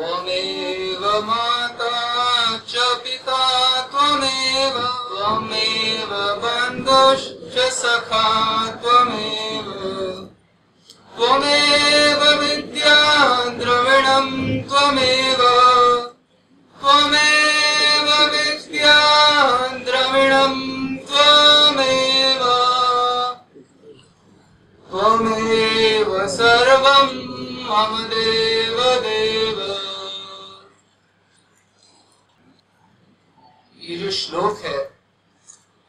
त्वमेव माता च पिता त्वमेव त्वमेव बन्धुश्च सखा त्वमेव। त्वमेव विद्या द्रविणं त्वमेव त्वमेव विद्या द्रविणं त्वमेव। त्वमेव सर्वं मम देव ये श्लोक है,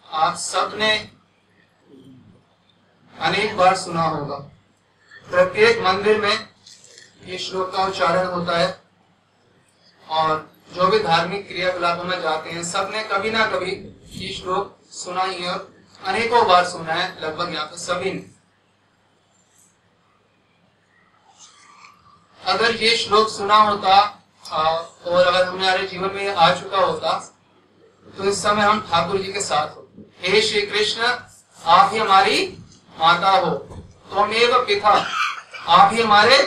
आप सबने अनेक बार सुना होगा। प्रत्येक मंदिर में ये श्लोक का उच्चारण होता है और जो भी धार्मिक क्रियाकलापों में जाते हैं, सबने कभी ना कभी ये श्लोक सुना ही है और अनेकों बार सुना है, लगभग यहाँ पर सभी ने। अगर ये श्लोक सुना होता और अगर हमारे जीवन में आ चुका होता तो इस समय हम ठाकुर जी के साथ हो। हे श्री कृष्ण, आप ही हमारी माता हो। तुमेव पिता, आप ही हमारे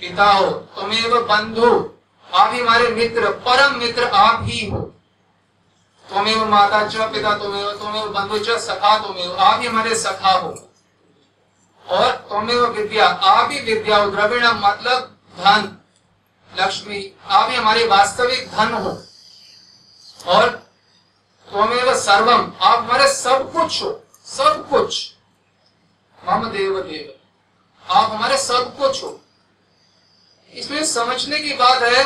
पिता हो। तुमेव बंधु, आप ही हमारे मित्र, परम मित्र आप ही हो। तुमेव माता च पिता तुमेव तुमेव बंधु च सखा तुमेव आप ही हमारे सखा हो। और तुमेव विद्या, आप ही विद्या हो। द्रविण मतलब धन। लक्ष्मी, आप ही हमारे वास्तविक धन हो। और त्वमेव सर्वम। आप हमारे सब कुछ हो। सब कुछ। मम देव देव आप हमारे सब कुछ हो। इसमें समझने की बात है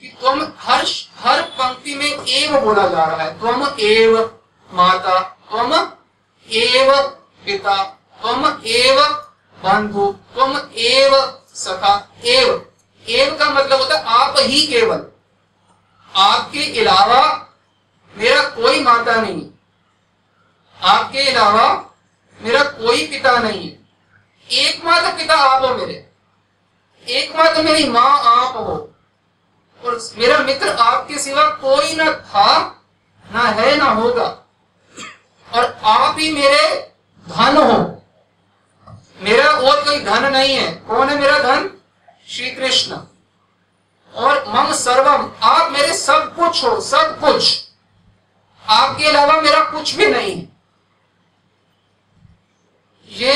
कि तुम हर हर पंक्ति में एव बोला जा रहा है। तुम एव माता तुम एव पिता तुम एव बंधु तुम एव सखा, एव। एव का मतलब होता है आप ही केवल। आपके अलावा मेरा कोई माता नहीं। आपके अलावा मेरा कोई पिता नहीं है। एकमात्र पिता आप हो मेरे। एकमात्र मेरी माँ आप हो। और मेरा मित्र आपके सिवा कोई ना था, ना है, ना होगा। और आप ही मेरे धन हो। मेरा और कोई धन नहीं है। कौन है मेरा धन? श्री कृष्ण। और मम सर्वम, आप मेरे सब कुछ हो, सब कुछ। आपके अलावा मेरा कुछ भी नहीं। ये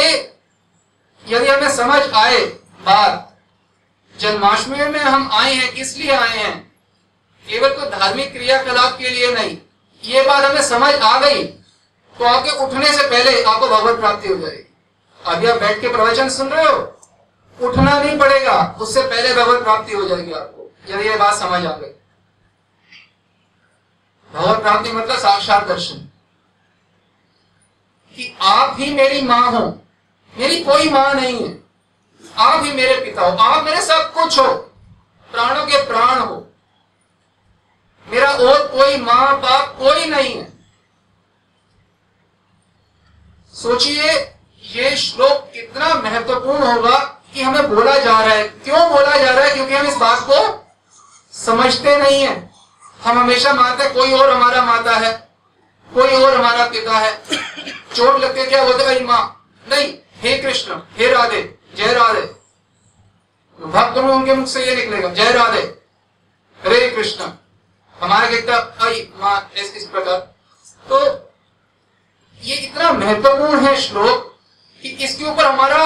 यदि हमें समझ आए बात, जन्माष्टमी में हम आए हैं, किस लिए आए हैं? केवल तो धार्मिक क्रियाकलाप के लिए नहीं। ये बात हमें समझ आ गई तो आपके उठने से पहले आपको भगवत प्राप्ति हो जाएगी। अभी आप बैठ के प्रवचन सुन रहे हो? उठना नहीं पड़ेगा, उससे पहले भगवत प्राप्ति हो जाएगी आपको। यदि ये बात समझ आ गई। भगवत प्राप्ति मतलब साक्षात दर्शन। कि आप ही मेरी माँ हो, मेरी कोई माँ नहीं है। आप ही मेरे पिता हो, आप मेरे सब कुछ हो, प्राणों के प्राण हो। मेरा और कोई माँ बाप कोई नहीं है। सोचिए, ये श्लोक कितना महत्वपूर्ण होगा कि हमें बोला जा रहा है। क्यों बोला जा रहा है? क्योंकि हम इस बात को समझते नहीं है। हम हमेशा मानते कोई और हमारा माता है कोई और हमारा पिता है। चोट लगते क्या बोलते भाई माँ नहीं हे कृष्ण हे राधे जय राधे। भक्त उनके मुख से ये निकलेगा जय राधे। हरे कृष्ण। हमारे कहता माँ इस, इस प्रकार। तो ये इतना महत्वपूर्ण है श्लोक कि इसके ऊपर हमारा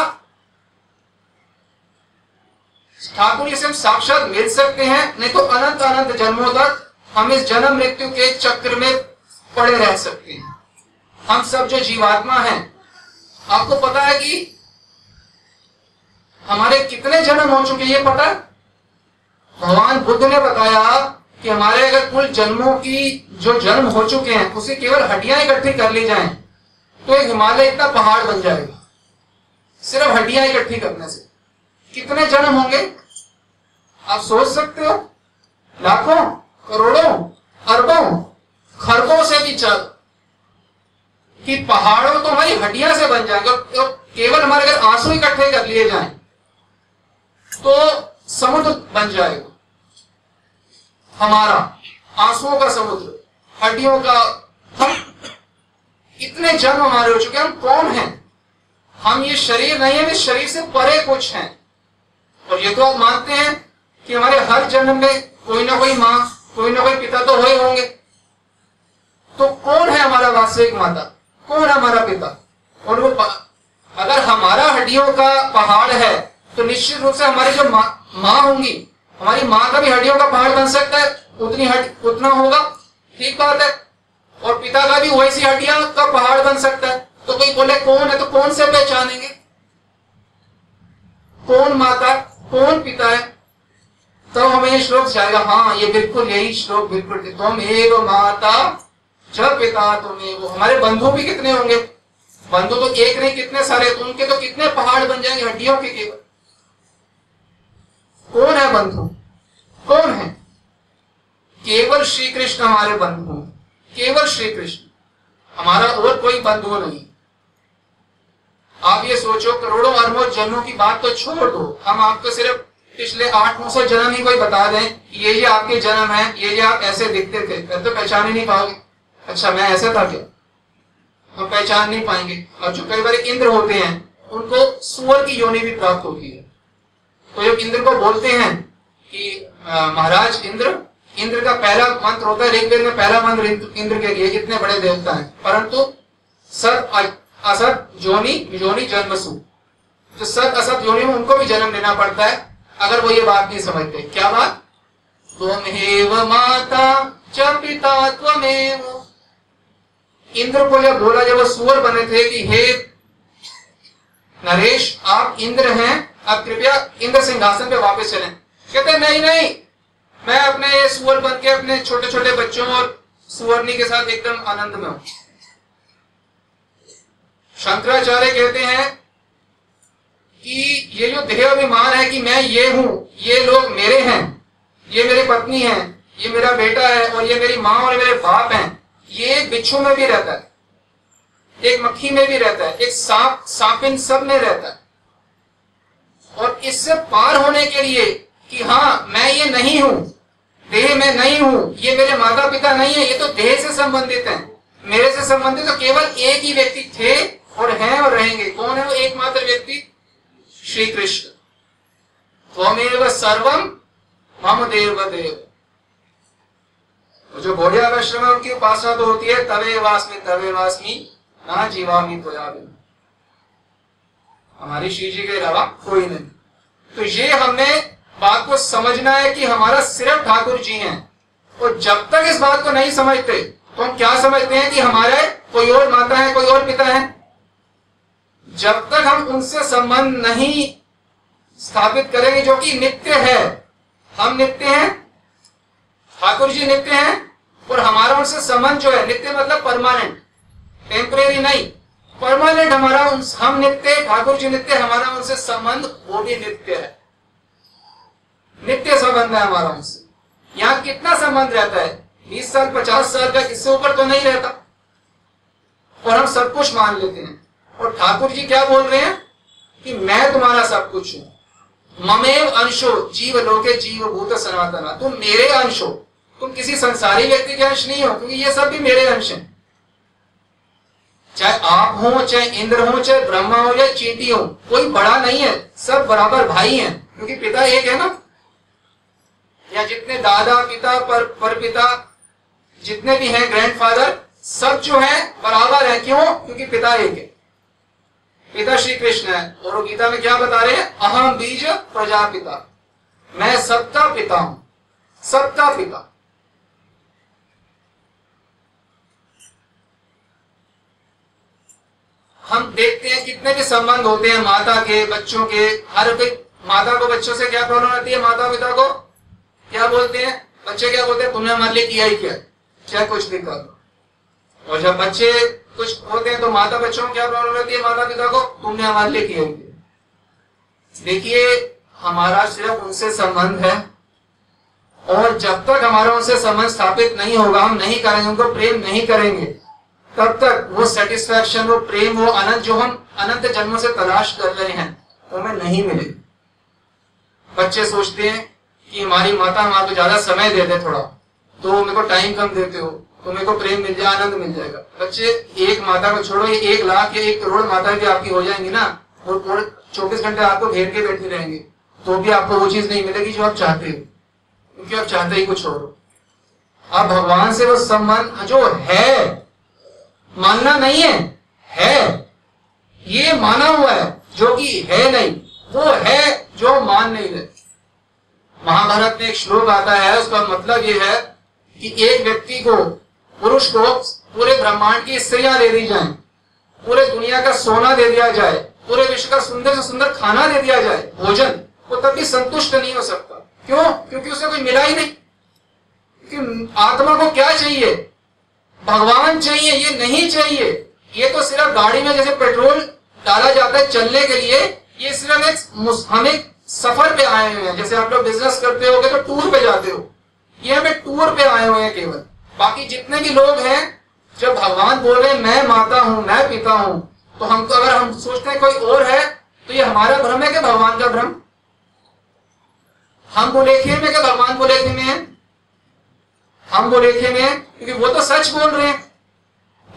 ठाकुर जी से हम साक्षात मिल सकते हैं नहीं तो अनंत अनंत जन्मों तक हम इस जन्म मृत्यु के चक्र में पड़े रह सकते हैं। हम सब जो जीवात्मा हैं, आपको पता है कि हमारे कितने जन्म हो चुके ये पता? भगवान बुद्ध ने बताया कि हमारे अगर कुल जन्मों की जो जन्म हो चुके हैं, उसे केवल हड्डियाँ इकट्ठी कर ली जाएँ तो एक हिमालय इतना पहाड़ बन जाएगा। सिर्फ़ हड्डियाँ इकट्ठी करने से। कितने जन्म होंगे? आप सोच सकते हो। लाखों। करोड़ों, अरबों, खरबों से भी चल। कि पहाड़ों तो हमारी हड्डियाँ से बन जाएँगे तो केवल हमारे अगर आँसू इकट्ठे कर लिए जाए तो समुद्र बन जाएगा। हमारा आंसुओं का समुद्र, हड्डियों का हम इतने जन्म हमारे हो चुके हम कौन हैं? हम ये शरीर नहीं है इस शरीर से परे कुछ हैं। और ये तो आप मानते हैं कि हमारे हर जन्म में कोई ना कोई माँ कोई ना कोई पिता तो हुए होंगे। तो कौन है हमारा वास्तविक माता? कौन हमारा पिता? और वो अगर हमारा हड्डियों का पहाड़ है तो निश्चित रूप से हमारी जो माँ होंगी, हमारी माँ का भी हड्डियों का पहाड़ बन सकता है। उतनी हड उतना होगा। ठीक बात है। और पिता का भी वैसी हड्डियाँ का पहाड़ बन सकता है। तो कोई बोले, कौन है? तो कौन से पहचानेंगे? कौन माता, कौन पिता है? तो हमें ये श्लोक जाएगा हाँ ये बिल्कुल यही श्लोक बिल्कुल तुम एक माता जब पिता तुम्हें वो हमारे बंधु भी कितने होंगे? बंधु तो एक नहीं, कितने सारे? तो उनके तो कितने पहाड़ बन जाएँगे, हड्डियों के केवल। कौन है बंधु? कौन है? केवल श्री कृष्ण हमारे बंधु केवल श्री कृष्ण हमारा और कोई बंधु नहीं। आप ये सोचो, करोड़ों अरबों जन्मों की बात तो छोड़ दो। हम आपको सिर्फ़ पिछले आठ, नौ सौ जन्म ही कोई बता दें ये ये आपके जन्म है, ये ये आप ऐसे दिखते थे। फिर तो पहचान ही नहीं पाओगे अच्छा मैं ऐसा था क्या? हम पहचान नहीं पाएँगे। और जो कई बार इंद्र होते हैं, उनको सुअर की योनि भी प्राप्त होती है। तो जब इंद्र को बोलते हैं कि महाराज, इंद्र इंद्र का पहला मंत्र होता है, ऋग्वेद में पहला मंत्र इंद्र के लिए, इतने बड़े देवता हैं। परंतु सत असत, जोनी जोनी जन्मसु। जो सत, असत, जोनी में उनको भी जन्म लेना पड़ता है। अगर वो ये बात नहीं समझते, क्या बात? त्वमेव माता च पिता त्वमेव। इंद्र को जब बोला, जब वो सुअर बने थे कि, हे नरेश, आप इंद्र हैं आप कृपया इंद्र सिंहासन पे वापस चलें। कहते नहीं नहीं, मैं अपने ये सुअर बन के अपने छोटे छोटे बच्चों और सुअरनी के साथ एकदम आनंद में हूँ। शंकराचार्य कहते हैं ये जो देह अभिमान है कि मैं ये हूँ, ये लोग मेरे हैं, ये मेरी पत्नी है, ये मेरा बेटा है, और ये मेरी माँ और मेरे बाप हैं, ये बिच्छू में भी रहता है, एक मक्खी में भी रहता है, एक सांप, सांपिन सब में रहता है। और इससे पार होने के लिए कि हाँ मैं ये नहीं हूँ, देह में नहीं हूँ, ये मेरे माता पिता नहीं है, ये तो देह से संबंधित है। मेरे से संबंधित तो केवल एक ही व्यक्ति थे और हैं और रहेंगे। कौन है वो? एकमात्र व्यक्ति श्री कृष्ण त्वमेव सर्वम मम देव देव जो गौड़िया आश्रम है, उनकी उपासना तो होती है, तवे वासमी तवे वासमी, ना जीवामी तो हमारी श्री जी के अलावा कोई नहीं। तो ये हमने बात को समझना है कि हमारा सिर्फ़ ठाकुर जी हैं। और जब तक इस बात को नहीं समझते तो हम क्या समझते हैं कि हमारे कोई और माता है, कोई और पिता है? जब तक हम उनसे संबंध नहीं स्थापित करेंगे, जो कि नित्य है। हम नित्य हैं, ठाकुर जी नित्य हैं, और हमारा उनसे संबंध जो है, नित्य मतलब परमानेंट टेम्परेरी नहीं। परमानेंट हमारा हम नित्य, ठाकुर जी नित्य, हमारा उनसे संबंध वो भी नित्य है। नित्य संबंध है हमारा उनसे। यहाँ कितना संबंध रहता है? बीस साल, पचास साल का, इससे ऊपर तो नहीं रहता। और हम सब कुछ मान लेते हैं। और ठाकुर जी क्या बोल रहे हैं? कि मैं तुम्हारा सब कुछ हूँ। ममेव अंशो, जीव लोके जीव भूत सनातना। तुम मेरे अंश हो। तुम किसी संसारी व्यक्ति के अंश नहीं हो, क्योंकि ये सब भी मेरे अंश हैं। चाहे आप हो, चाहे इंद्र हो, चाहे ब्रह्मा हो, या चीटी हो, कोई बड़ा नहीं है, सब बराबर भाई हैं। क्योंकि पिता एक है ना। या जितने दादा पिता, पर पर पिता, जितने भी हैं ग्रैंडफादर सब जो है, बराबर है। क्यों? क्योंकि पिता एक है। पिता श्री कृष्ण है और गीता में क्या बता रहे हैं? अहम बीज प्रजापिता। मैं सबका पिता हूँ। सबका पिता। हम देखते हैं कितने भी संबंध होते हैं माता के, बच्चों के, हर कोई माता को बच्चों से क्या प्रॉब्लम आती है? माता पिता को क्या बोलते हैं? बच्चे क्या बोलते हैं? तुमने हमारे लिए किया ही क्या। चाहे कुछ भी कर और जब बच्चे कुछ होते हैं तो माता बच्चों क्या प्रॉब्लम रहती है? माता पिता को? तुमने हमारे लिए किया देखिए, हमारा सिर्फ़ उनसे संबंध है। और जब तक हमारा उनसे संबंध स्थापित नहीं होगा, हम नहीं करेंगे, उनको प्रेम नहीं करेंगे, तब तक वो सेटिस्फेक्शन वो प्रेम, वो अनंत जो हम अनंत जन्मों से तलाश कर रहे हैं, वो हमें नहीं मिले बच्चे सोचते हैं कि हमारी माता हमारे को ज़्यादा समय दे दे थोड़ा। तो मेरे को टाइम कम देते हो। तो मेरे को प्रेम मिल जाए, आनंद मिल जाएगा। बच्चे, एक माता को छोड़ो, ये एक लाख या एक करोड़ माता भी आपकी हो जाएँगी ना। और चौबीस घंटे आपको घेर के बैठे रहेंगे। तो भी आपको वो चीज़ नहीं मिलेगी जो आप चाहते हो। क्योंकि आप चाहते ही कुछ और आप भगवान से वो संबंध जो है, मानना नहीं है है। ये माना हुआ है, जो कि है नहीं, वो है जो मान नहीं रहे। महाभारत में एक श्लोक आता है, उसका मतलब ये है कि एक व्यक्ति को पुरुष को पूरे ब्रह्मांड की स्त्रियाँ दे दी जाए। पूरे दुनिया का सोना दे दिया जाए। पूरे विश्व का सुंदर से सुंदर खाना दे दिया जाए। भोजन वो तब भी संतुष्ट नहीं हो सकता। क्यों? क्योंकि उसे कोई मिला ही नहीं। क्योंकि आत्मा को क्या चाहिए? भगवान चाहिए, ये नहीं चाहिए। ये तो सिर्फ़ गाड़ी में जैसे पेट्रोल डाला जाता है चलने के लिए, ये सिर्फ़ एक हम एक सफ़र पे आए हुए हैं। जैसे आप लोग बिज़नेस करते हो तो टूर पे जाते हो। ये हमें टूर पे आए हुए हैं केवल। बाकी जितने भी लोग हैं, जब भगवान बोल, मैं माता हूँ, मैं पिता हूँ तो हम तो अगर हम सोचते हैं कोई और है तो ये हमारा भ्रम है कि भगवान का भ्रम? हम बोलेखे में क्या भगवान बोलेखे में? है हम बोलेखे में? क्योंकि वो तो सच बोल रहे हैं।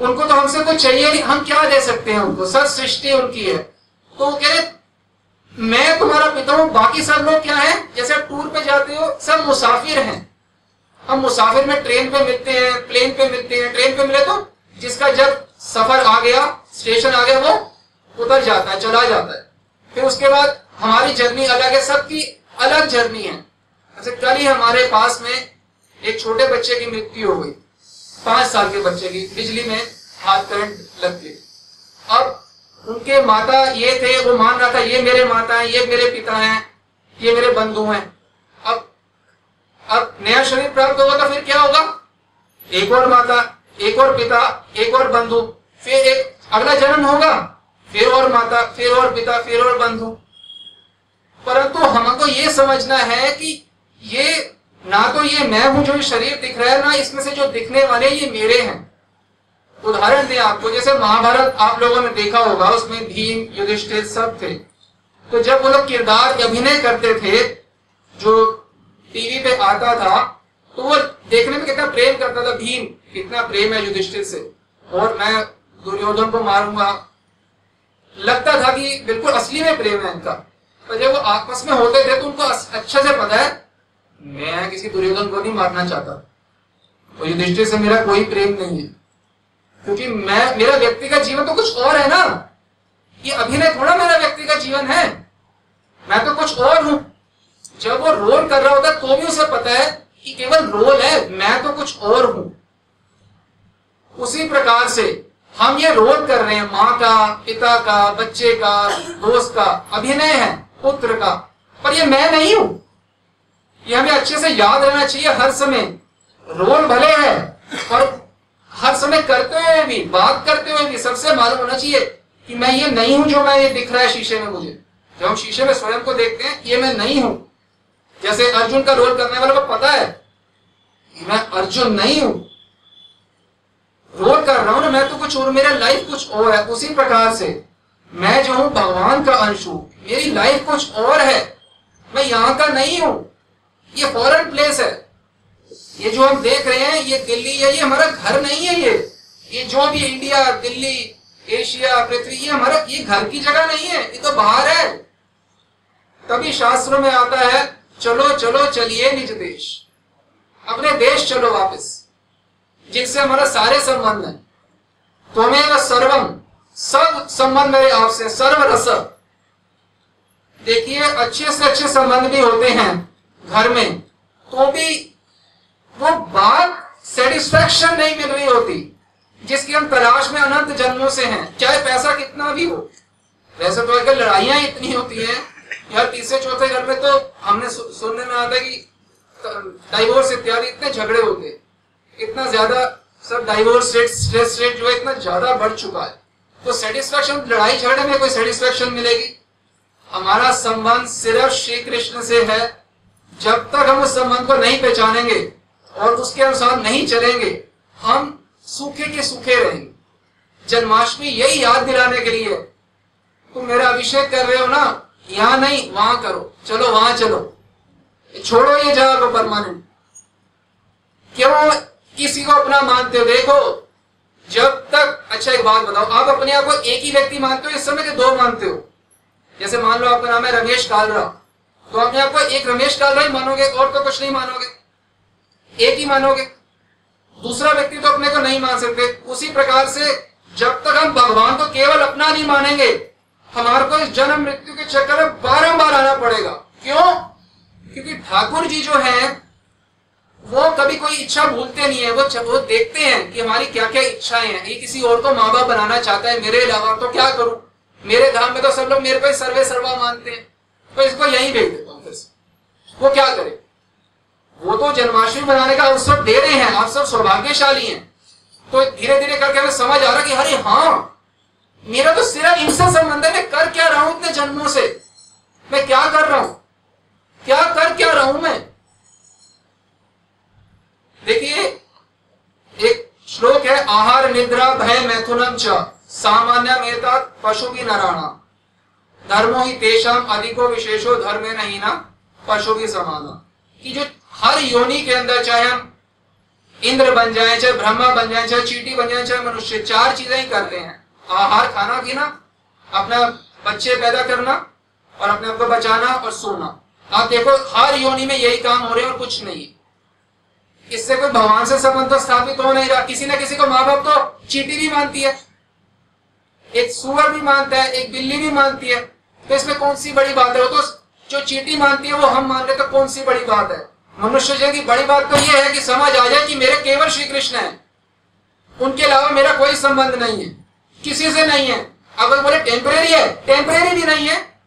उनको तो हमसे कुछ चाहिए नहीं। हम क्या दे सकते हैं उनको? सच सृष्टि उनकी है। तो वो कह रहे, मैं तुम्हारा पिता हूँ, बाकी सब लोग क्या है? जैसे टूर पे जाते हो, सब मुसाफिर हैं। हम मुसाफिर में ट्रेन पे मिलते हैं, प्लेन पे मिलते हैं। ट्रेन पे मिले तो जिसका जब सफ़र आ गया, स्टेशन आ गया, वो उतर जाता है, चला जाता है। फिर उसके बाद हमारी जर्नी अलग है, सबकी अलग जर्नी है। अच्छा कल ही हमारे पास में एक छोटे बच्चे की मृत्यु हो गई। पाँच साल के बच्चे की, बिजली में हाथ करंट लग गई। अब उनके माता ये थे, वो मान रहा था, ये मेरे माता है, ये मेरे पिता हैं, ये मेरे बंधु हैं। अब नया शरीर प्राप्त होगा तो फिर क्या होगा? एक और माता, एक और पिता, एक और बंधु, फिर एक, अगला जन्म होगा, फिर और माता, फिर और पिता, फिर और बंधु। परंतु हमको ये समझना है कि ये, ना तो ये मैं हूँ जो शरीर दिख रहा है, ना इसमें से जो दिखने वाले ये मेरे हैं। उदाहरण दें आपको, जैसे महाभारत आप लोगों ने देखा होगा, उसमें भीम, युधिष्ठिर सब थे। तो जब वो लोग किरदार अभिनय करते थे, जो टीवी पे आता था तो वो देखने में कितना प्रेम करता था, भीम, कितना प्रेम है युधिष्ठिर से। और मैं दुर्योधन को मारूँगा। लगता था कि बिल्कुल असली में प्रेम है इनका। पर जब वो आपस में होते थे तो उनको अच्छे से पता है, मैं किसी दुर्योधन को नहीं मारना चाहता। और युधिष्ठिर से मेरा कोई प्रेम नहीं है। क्योंकि मैं, मेरा व्यक्ति का जीवन तो कुछ और है ना। ये अभिनय थोड़ा मेरा व्यक्ति का जीवन है। मैं तो कुछ और हूँ। जब वो रोल कर रहा होता तो भी उसे पता है कि केवल रोल है, मैं तो कुछ और हूँ। उसी प्रकार से हम ये रोल कर रहे हैं, माँ का, पिता का, बच्चे का, दोस्त का, अभिनय है, पुत्र का। पर ये मैं नहीं हूँ। ये हमें अच्छे से याद रहना चाहिए, हर समय रोल भले है और हर समय करते हुए भी, बात करते हुए भी सबसे मालूम होना चाहिए कि मैं ये नहीं हूँ जो मैं ये दिख रहा है शीशे में मुझे। जब हम शीशे में स्वयं को देखते हैं, ये मैं नहीं हूँ। जैसे अर्जुन का रोल करने वाले को पता है मैं अर्जुन नहीं हूँ। रोल कर रहा हूँ ना, मैं तो कुछ और, मेरा लाइफ कुछ और है, उसी प्रकार से। मैं जो हूँ, भगवान का अंश हूँ। मेरी लाइफ कुछ और है। मैं यहाँ का नहीं हूँ। ये फॉरेन प्लेस है। ये जो हम देख रहे हैं, ये दिल्ली है, ये हमारा घर नहीं है ये। ये जो भी इंडिया दिल्ली एशिया पृथ्वी, ये हमारा, ये घर की जगह नहीं है, ये तो बाहर है। तभी शास्त्रों में आता है चलो चलो, चलिए निज देश। अपने देश चलो वापस, जिनसे हमारा सारे संबंध है। तुम्हें सर्वम सब संबंध मेरे आपसे सर्व रस देखिए, अच्छे से अच्छे संबंध भी होते हैं घर में तो भी वो बात सेटिस्फेक्शन नहीं मिल रही होती, जिसकी हम तलाश में अनंत जन्मों से हैं। चाहे पैसा कितना भी हो, वैसे तो अगर लड़ाइयाँ इतनी होती हैं। यार तीसरे चौथे घर में तो हमने सु, सुनने में आता कि डाइवोर्स इत्यादि इतने झगड़े होते इतना ज़्यादा सब डाइवोर्स रेट स्ट्रेस रेट जो है इतना ज़्यादा बढ़ चुका है। तो सेटिस्फेक्शन लड़ाई झगड़े में कोई सेटिस्फेक्शन मिलेगी? हमारा संबंध सिर्फ़ श्री कृष्ण से है। जब तक हम उस संबंध को नहीं पहचानेंगे और उसके अनुसार नहीं चलेंगे हम सूखे के सूखे रहेंगे। जन्माष्टमी यही याद दिलाने के लिए। तुम मेरा अभिषेक कर रहे हो ना? यहाँ नहीं, वहाँ करो। चलो, वहाँ चलो। छोड़ो ये जगह को परमानेंट क्यों किसी को अपना मानते हो? देखो, जब तक अच्छा एक बात बताओ, आप अपने आप को एक ही व्यक्ति मानते हो? इस समय के दो मानते हो? जैसे मान लो आपका नाम है रमेश कालरा। तो अपने आप को एक रमेश कालरा ही मानोगे, और तो कुछ नहीं मानोगे। एक ही मानोगे। दूसरा व्यक्ति तो अपने को नहीं मान सकते। उसी प्रकार से, जब तक हम भगवान को केवल अपना नहीं मानेंगे हमारे को इस जन्म मृत्यु के चक्कर में बारंबार आना पड़ेगा। क्यों? क्योंकि ठाकुर जी जो है, वो कभी कोई इच्छा भूलते नहीं है। वो वो देखते हैं कि हमारी क्या क्या इच्छाएँ हैं। ये किसी और को माँ बाप बनाना चाहता है, मेरे अलावा तो क्या करूँ? मेरे धाम में तो सब लोग मेरे को सर्वे सर्वा मानते हैं। तो इसको यहीं भेज देता हूँ फिर से वो क्या करे? वो तो जन्माष्टमी बनाने का अवसर दे रहे हैं। आप सब सौभाग्यशाली हैं। तो धीरे धीरे करके हमें समझ आ रहा कि अरे हाँ मेरा तो सिर्फ़ इनसे संबंध है, मैं कर क्या रहा हूँ इतने जन्मों से? मैं क्या कर रहा हूँ? क्या कर क्या रहा हूँ मैं? देखिए, एक श्लोक है, आहार, निद्रा, भय मैथुनम च सामान्य मेता पशु की नारायणा धर्मो ही तेषाम अधिको विशेषो धर्म नहीं ना, पशु भी समाना। कि जो हर योनि के अंदर चाहे हम इंद्र बन जाए, चाहे ब्रह्मा बन जाए, चाहे चीटी बन जाए, चाहे मनुष्य, चार चीज़ें ही करते हैं। आहार खाना पीना, अपना बच्चे पैदा करना और अपने आप को बचाना और सोना। आप देखो, हर योनि में यही काम हो रहे हैं और कुछ नहीं। इससे कोई भगवान से संबंध तो स्थापित हो नहीं रहा। किसी ना किसी को माँ बाप तो चीटी भी मानती है, एक सुअर भी मानता है, एक बिल्ली भी मानती है। तो इसमें कौन सी बड़ी बात है? वो तो जो चीटी मानती है, वो हम मान रहे तो कौन सी बड़ी बात है? मनुष्य जी की बड़ी बात तो ये है कि समझ आ जाए कि मेरे केवल श्री कृष्ण है। उनके अलावा मेरा कोई संबंध नहीं है। किसी से नहीं है। अगर बोले टेम्परेरी है। टेम्परेरी भी नहीं है।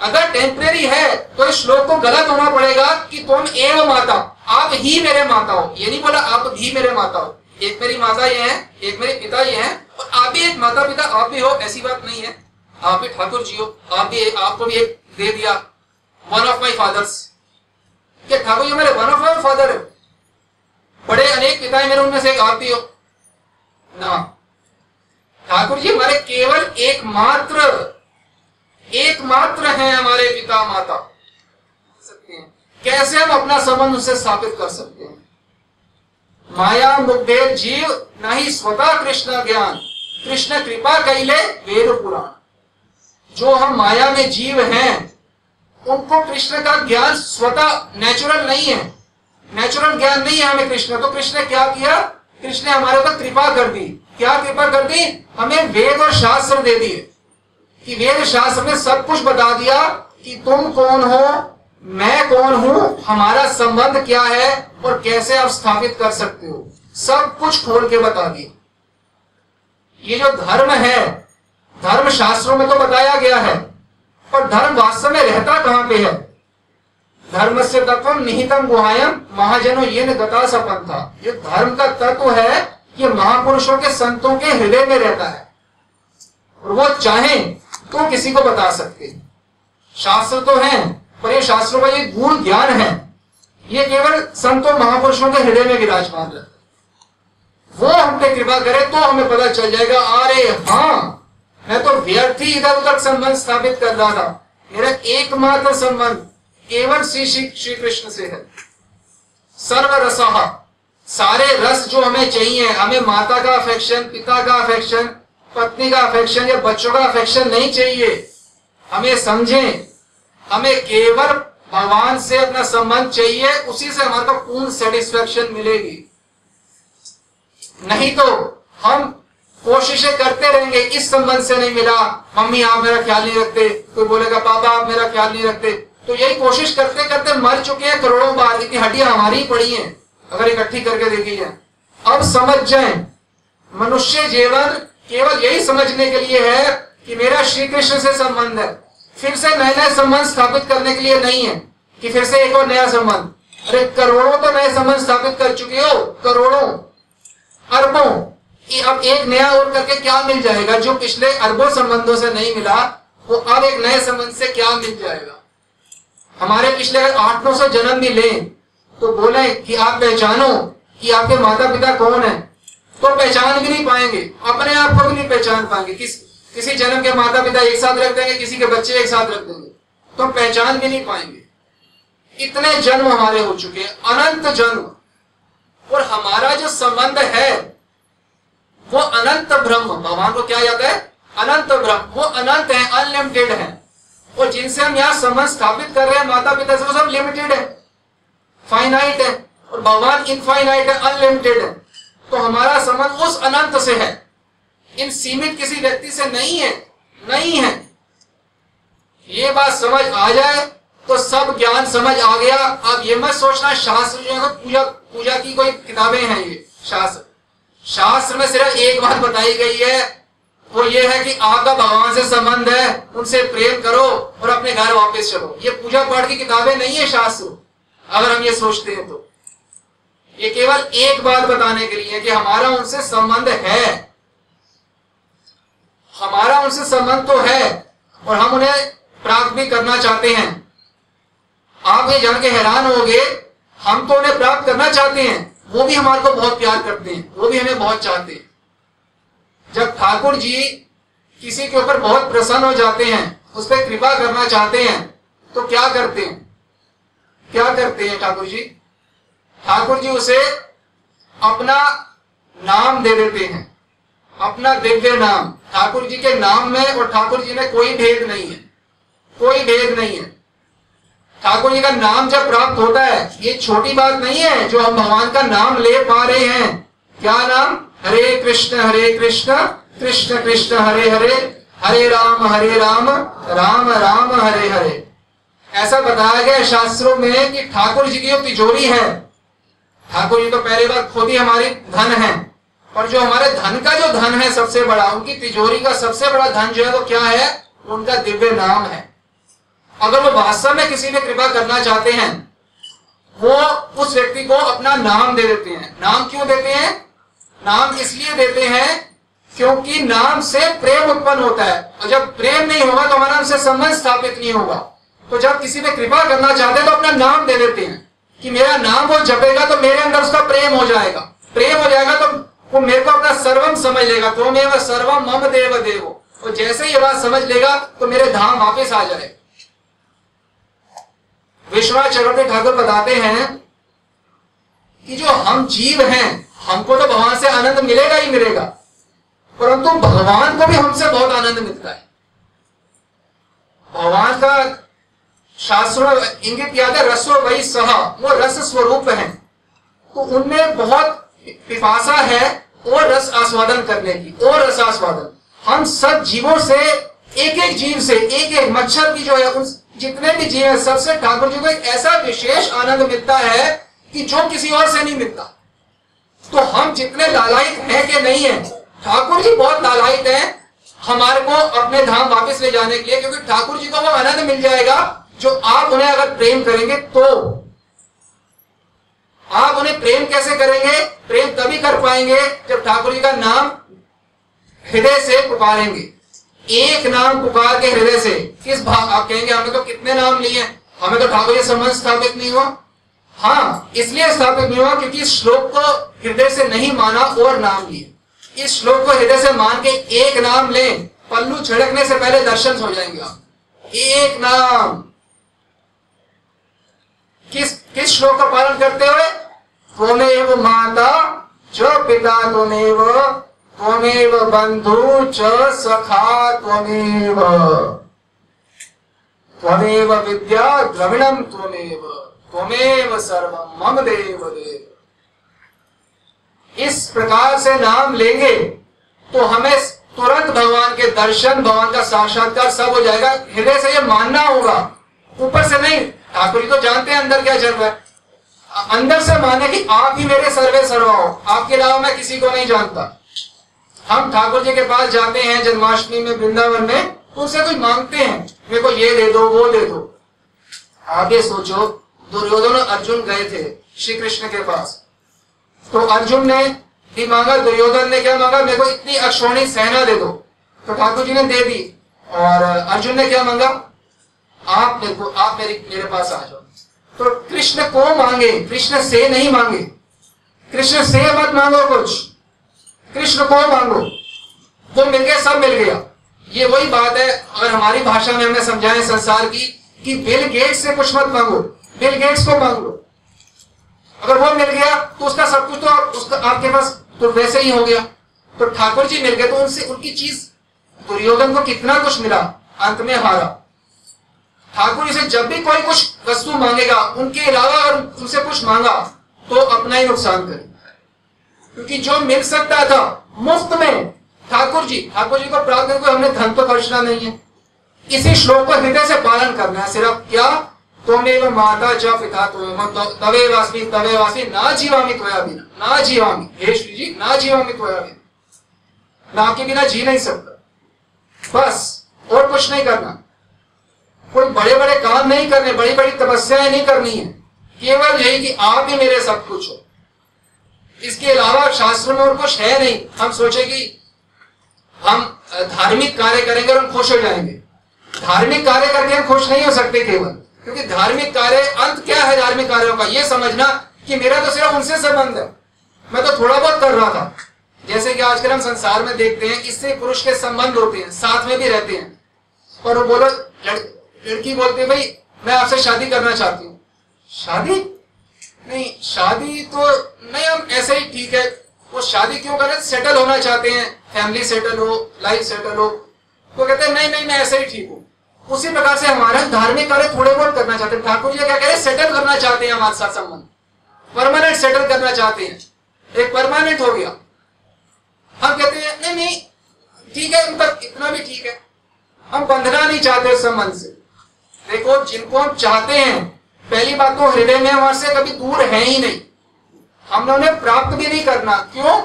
अगर टेम्परेरी है तो इस श्लोक को गलत होना पड़ेगा कि तुम एव माता आप ही मेरे माता हो। ये नहीं बोला, आप भी मेरे माता हो। एक मेरी माता ये है, एक मेरे पिता ये है, और आप भी एक माता पिता आप भी हो, ऐसी बात नहीं है। आप भी ठाकुर जी हो, आप भी, आपको भी एक दे दिया। वन ऑफ़ माई फादर्स क्या ठाकुर जी मेरे वन ऑफ़ माई फादर है? बड़े अनेक पिता है मेरे उनमें से एक आप भी हो। ना। ठाकुर जी, हमारे केवल एकमात्र एकमात्र हैं हमारे पिता माता। सकते हैं कैसे हम अपना संबंध उनसे स्थापित कर सकते हैं? माया मुग्धे जीव नहीं स्वतः कृष्ण ज्ञान। कृष्ण कृपा कैले वेद पुराण। जो हम माया में जीव हैं, उनको कृष्ण का ज्ञान स्वतः नेचुरल नहीं है। नेचुरल ज्ञान नहीं है हमें कृष्ण। तो कृष्ण क्या किया? कृष्ण ने हमारे ऊपर कृपा कर दी। क्या कृपा कर दी? हमें वेद और शास्त्र दे दिए कि वेद शास्त्र में सब कुछ बता दिया कि तुम कौन हो, मैं कौन हूँ, हमारा संबंध क्या है और कैसे आप स्थापित कर सकते हो। सब कुछ खोल के बता दिया ये जो धर्म है, धर्म शास्त्रों में तो बताया गया है, पर धर्म वास्तव में रहता कहाँ पे है? धर्म से तत्व निहितम गुहायम, महाजनो ये गता सपन था ये धर्म का तत्व है ये महापुरुषों के संतों के हृदय में रहता है। और वो चाहे तो किसी को बता सकते शास्त्र तो है, पर ये शास्त्रों का ये गुण ज्ञान है। ये केवल संतों महापुरुषों के हृदय में विराजमान रहता है। वो हम पे कृपा करे तो हमें पता चल जाएगा, अरे हाँ मैं तो व्यर्थ ही इधर उधर संबंध स्थापित कर रहा था। मेरा एकमात्र संबंध केवल श्री श्री कृष्ण से है। सर्व रसहा सारे रस जो हमें चाहिए, हमें माता का अफेक्शन पिता का अफेक्शन पत्नी का अफेक्शन या बच्चों का अफेक्शन नहीं चाहिए। हमें समझें, हमें केवल भगवान से अपना संबंध चाहिए, उसी से हमारे को पूर्ण सेटिस्फेक्शन मिलेगी। नहीं तो हम कोशिशें करते रहेंगे, इस संबंध से नहीं मिला, मम्मी आप मेरा ख्याल नहीं रखते, कोई बोलेगा, पापा आप मेरा ख्याल नहीं रखते। तो यही कोशिश करते करते मर चुके हैं, करोड़ों बार, इतनी हड्डियाँ हमारी पड़ी हैं। अगर इकट्ठी करके देखी जाए। अब समझ जाए। मनुष्य जीवन केवल यही समझने के लिए है कि मेरा श्री कृष्ण से संबंध है। फिर से नए नए संबंध स्थापित करने के लिए नहीं है कि फिर से एक और नया संबंध। अरे, करोड़ों तो नए संबंध स्थापित कर चुके हो, करोड़ों, अरबों। अब एक नया और करके क्या मिल जाएगा? जो पिछले अरबों संबंधों से नहीं मिला, वो अब एक नए संबंध से क्या मिल जाएगा? हमारे पिछले आठ नौ सौ जन्म भी ले तो बोले कि आप पहचानो कि आपके माता पिता कौन है। तो पहचान भी नहीं पाएँगे, अपने आप को भी नहीं पहचान पाएँगे। किस, किसी जन्म के माता पिता एक साथ रख देंगे, किसी के बच्चे एक साथ रख देंगे। तो पहचान भी नहीं पाएँगे। इतने जन्म हमारे हो चुके हैं, अनंत जन्म। और हमारा जो संबंध है, वो अनंत ब्रह्म। भगवान को क्या याद है? अनंत ब्रह्म। वो अनंत है अनलिमिटेड है। और जिनसे हम यहाँ संबंध स्थापित कर रहे हैं माता पिता से वो सब लिमिटेड है। फाइनाइट है और भगवान इनफाइनाइट है अनलिमिटेड है। तो हमारा संबंध उस अनंत से है। इन सीमित किसी व्यक्ति से नहीं है नहीं है। ये बात समझ आ जाए तो सब ज्ञान समझ आ गया। अब ये मत सोचना, शास्त्र जो है पूजा पूजा की कोई किताबें हैं ये, शास्त्र। शास्त्र में सिर्फ़ एक बात बताई गई है, वो ये है कि आपका भगवान से संबंध है, उनसे प्रेम करो और अपने घर वापस चलो। ये पूजा पाठ की किताबें नहीं है शास्त्र। अगर हम ये सोचते हैं तो। ये केवल एक बात बताने के लिए कि हमारा उनसे संबंध है। हमारा उनसे संबंध तो है और हम उन्हें प्राप्त भी करना चाहते हैं। आप ये जान के हैरान होगे, हम तो उन्हें प्राप्त करना चाहते हैं। वो भी हमारे को बहुत प्यार करते हैं, वो भी हमें बहुत चाहते हैं। जब ठाकुर जी किसी के ऊपर बहुत प्रसन्न हो जाते हैं, उस पर कृपा करना चाहते हैं तो क्या करते हैं? क्या करते हैं ठाकुर जी? ठाकुर जी उसे अपना नाम दे देते हैं। अपना दिव्य नाम। ठाकुर जी के नाम में और ठाकुर जी में कोई भेद नहीं है। कोई भेद नहीं है। ठाकुर जी का नाम जब प्राप्त होता है, ये छोटी बात नहीं है जो हम भगवान का नाम ले पा रहे हैं। क्या नाम? हरे कृष्ण हरे कृष्ण कृष्ण कृष्ण, हरे हरे हरे राम हरे राम राम राम, हरे हरे। ऐसा बताया गया शास्त्रों में कि ठाकुर जी की जो तिजोरी है, ठाकुर जी तो पहली बात खुद ही हमारी धन है। और जो हमारे धन का जो धन है सबसे बड़ा, उनकी तिजोरी का सबसे बड़ा धन जो है वो क्या है? उनका दिव्य नाम है। अगर वो वास्तव में किसी ने कृपा करना चाहते हैं, वो उस व्यक्ति को अपना नाम दे देते हैं। नाम क्यों देते हैं? नाम इसलिए देते हैं क्योंकि नाम से प्रेम उत्पन्न होता है। और जब प्रेम नहीं होगा तो हमारा उनसे संबंध स्थापित नहीं होगा। तो जब किसी पे कृपा करना चाहते हैं तो अपना नाम दे देते हैं कि मेरा नाम वो जपेगा तो मेरे अंदर उसका प्रेम हो जाएगा। प्रेम हो जाएगा तो वो मेरे को अपना सर्वम समझ लेगा। तो मेरा सर्वम मम देव देवो। और जैसे ये बात समझ लेगा तो मेरे धाम वापस आ जाएगा विश्वनाथ चक्रवर्ती ठाकुर बताते हैं कि जो हम जीव हैं, हमको तो भगवान से आनंद मिलेगा ही मिलेगा। परंतु भगवान को भी हमसे बहुत आनंद मिलता है। भगवान का शास्त्रों इंगित याद है, रसो वही सह, वो रस स्वरूप है। तो उनमें बहुत पिपासा है और रस आस्वादन करने की और रस आस्वादन। हम सब जीवों से एक एक जीव से एक एक मच्छर की जो है उन जितने भी जीव है, सबसे ठाकुर जी को एक ऐसा विशेष आनंद मिलता है कि जो किसी और से नहीं मिलता। तो हम जितने लालायित हैं कि नहीं है, ठाकुर जी बहुत लालायित हैं, हमारे को अपने धाम वापस ले जाने के लिए, क्योंकि ठाकुर जी को वो आनंद मिल जाएगा। जो आप उन्हें अगर प्रेम करेंगे तो। आप उन्हें प्रेम कैसे करेंगे? प्रेम तभी कर पाएँगे जब ठाकुर जी का नाम हृदय से पुकारेंगे। एक नाम पुकार के हृदय से। किस भाव आप कहेंगे हमें तो कितने नाम लिए हमें तो ठाकुर जी संबंध स्थापित नहीं हुआ। हाँ इसलिए स्थापित नहीं हुआ क्योंकि श्लोक को हृदय से नहीं माना और नाम लिए। इस श्लोक को हृदय से मान के एक नाम ले। पल्लू छिड़कने से पहले दर्शन हो जाएँगे आप। एक नाम। किस किस श्लोक का पालन करते हुए? त्वमेव माता जो पिता त्वमेव त्वमेव बंधु च सखा त्वमेव। त्वमेव विद्या द्रविणम त्वमेव त्वमेव सर्वम मम देव देव इस प्रकार से नाम लेंगे तो हमें तुरंत भगवान के दर्शन, भगवान का साक्षात्कार सब हो जाएगा। हृदय से ये मानना होगा। ऊपर से नहीं ठाकुर जी तो जानते हैं अंदर क्या चल रहा है। अंदर से माने कि आप ही मेरे सर्वे सर्वा हो। आपके अलावा मैं किसी को नहीं जानता। हम ठाकुर जी के पास जाते हैं जन्माष्टमी में, वृंदावन में। उनसे कुछ मांगते हैं। मेरे को ये दे दो, वो दे दो। आगे सोचो, दुर्योधन और अर्जुन गए थे श्री कृष्ण के पास। तो अर्जुन ने भी मांगा, दुर्योधन ने क्या मांगा? मेरे को इतनी अक्षोणी सेना दे दो। तो ठाकुर जी ने दे दी। और अर्जुन ने क्या मांगा? आप मेरे को, आप मेरे मेरे पास आ जाओ। तो कृष्ण को मांगे, कृष्ण से नहीं मांगे। कृष्ण से मत मांगो कुछ। कृष्ण को मांगो। वो मिल गया, सब मिल गया। ये वही बात है, अगर हमारी भाषा में हमने समझाए संसार की, कि बिल गेट्स से कुछ मत मांगो। बिल गेट्स को मांग। लो अगर वो मिल गया तो उसका सब कुछ तो उसका, आपके पास तो वैसे ही हो गया। तो ठाकुर जी मिल गए तो उनसे, उनकी चीज़, दुर्योधन को कितना कुछ मिला, अंत में हारा ठाकुर जी से जब भी कोई कुछ वस्तु मांगेगा, उनके अलावा अगर उनसे कुछ मांगा तो अपना ही नुकसान करे। क्योंकि जो मिल सकता था, मुफ़्त में, ठाकुर जी ठाकुर जी को प्राप्त करके हमने धन तो खर्चना नहीं है। इसी श्लोक को हृदय से पालन करना है, सिर्फ़ क्या? त्वमेव माता च पिता तवे वास्मी तवे वास्मी ना जीवामी त्वया बिना ना जीवामी। हे श्री जी, ना जीवामी त्वया बिना ना के बिना जी नहीं सकता। बस, और कुछ नहीं करना। कोई बड़े बड़े काम नहीं करने बड़ी बड़ी तपस्याएँ नहीं करनी है। केवल यही कि आप ही मेरे सब कुछ हो। इसके अलावा शास्त्र में और कुछ है नहीं। हम सोचे कि हम धार्मिक कार्य करेंगे और हम खुश हो जाएँगे। धार्मिक कार्य करके हम खुश नहीं हो सकते केवल। क्योंकि धार्मिक कार्य, अंत क्या है धार्मिक कार्यों का? ये समझना कि मेरा तो सिर्फ़ उनसे संबंध है। मैं तो थोड़ा बहुत कर रहा था। जैसे कि आजकल हम संसार में देखते हैं, इससे पुरुष के संबंध होते हैं, साथ में भी रहते हैं। और वो बोलो लड़की बोलती है, भाई, मैं आपसे शादी करना चाहती हूँ। शादी? नहीं, शादी तो नहीं, हम ऐसे ही ठीक है। वो शादी क्यों करें सेटल होना चाहते हैं। फैमिली सेटल हो, लाइफ सेटल हो। तो कहते हैं, नहीं नहीं, मैं ऐसे ही ठीक हूँ। उसी प्रकार से हमारा धार्मिक कार्य थोड़े बहुत करना चाहते हैं। ठाकुर जी क्या कह रहे हैं? सेटल करना चाहते हैं हमारे साथ संबंध। परमानेंट सेटल करना चाहते हैं। एक परमानेंट हो गया। हम कहते हैं, नहीं नहीं, ठीक है मतलब इतना भी ठीक है। हम बंधना नहीं चाहते उस संबंध से। देखो, जिनको हम चाहते हैं, पहली बात तो हृदय में हमारे से कभी दूर है ही नहीं। हमने उन्हें प्राप्त भी नहीं करना। क्यों?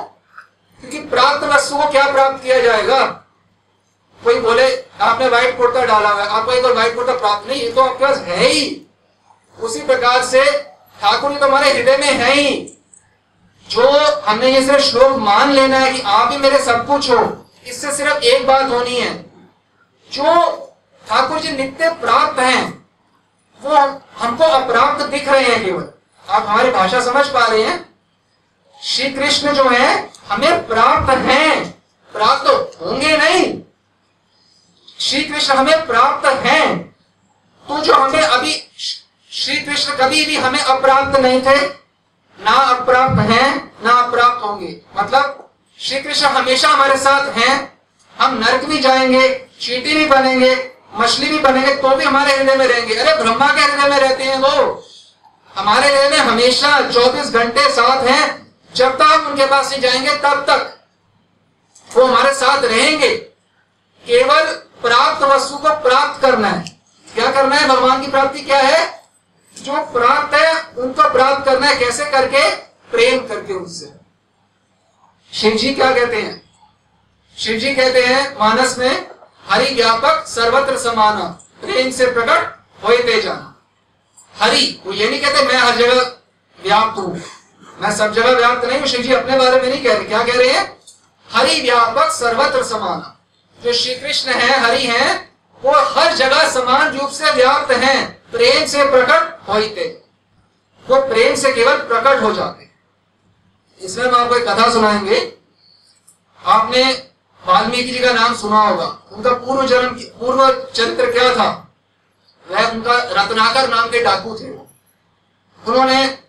क्योंकि प्राप्त वस्तु को क्या प्राप्त किया जाएगा? कोई बोले, आपने व्हाइट कुर्ता डाला हुआ आपको एक व्हाइट कुर्ता प्राप्त नहीं, ये तो आपके पास है ही। उसी प्रकार से ठाकुर जी तो हमारे हृदय में है ही। जो हमने ये सिर्फ़ श्लोक मान लेना है कि आप ही मेरे सब कुछ हो, इससे सिर्फ़ एक बात होनी है। जो ठाकुर जी नित्य प्राप्त हैं। वो हमको अप्राप्त दिख रहे हैं केवल। आप हमारी भाषा समझ पा रहे हैं? श्री कृष्ण जो है, हमें प्राप्त हैं। प्राप्त होंगे नहीं। श्री कृष्ण हमें प्राप्त हैं। तो जो हमें अभी श्री कृष्ण कभी भी हमें अप्राप्त नहीं थे, ना अप्राप्त हैं, ना अप्राप्त होंगे। मतलब श्री कृष्ण हमेशा हमारे साथ हैं। हम नरक भी जाएँगे, चीटी भी बनेंगे मछली भी बनेंगे तो भी हमारे हृदय में रहेंगे। अरे ब्रह्मा के हृदय में रहते हैं वो। हमारे हृदय में हमेशा 24 घंटे साथ हैं। जब तक हम उनके पास नहीं जाएँगे, तब तक वो हमारे साथ रहेंगे। केवल प्राप्त वस्तु को प्राप्त करना है। क्या करना है? भगवान की प्राप्ति क्या है? जो प्राप्त है, उनको प्राप्त करना है। कैसे करके? प्रेम करके उनसे। शिव जी क्या कहते हैं? शिव जी कहते हैं, मानस में हरि व्यापक सर्वत्र समान, प्रेम से प्रकट होते जाना। हरि, वो ये नहीं कहते, मैं हर जगह व्याप्त हूँ। मैं सब जगह व्याप्त नहीं हूँ। जी अपने बारे में नहीं कह रहे, क्या कह रहे हैं? हरि व्यापक सर्वत्र समान। जो श्री कृष्ण है, हरि है, वो हर जगह समान रूप से व्याप्त हैं, प्रेम से प्रकट होते। वो प्रेम से केवल प्रकट हो जाते। इसमें हम आपको एक कथा सुनाएँगे। आपने वाल्मीकि जी का नाम सुना होगा। उनका पूर्व जन्म पूर्व चरित्र क्या था? वह उनका रत्नाकर नाम के डाकू थे। उन्होंने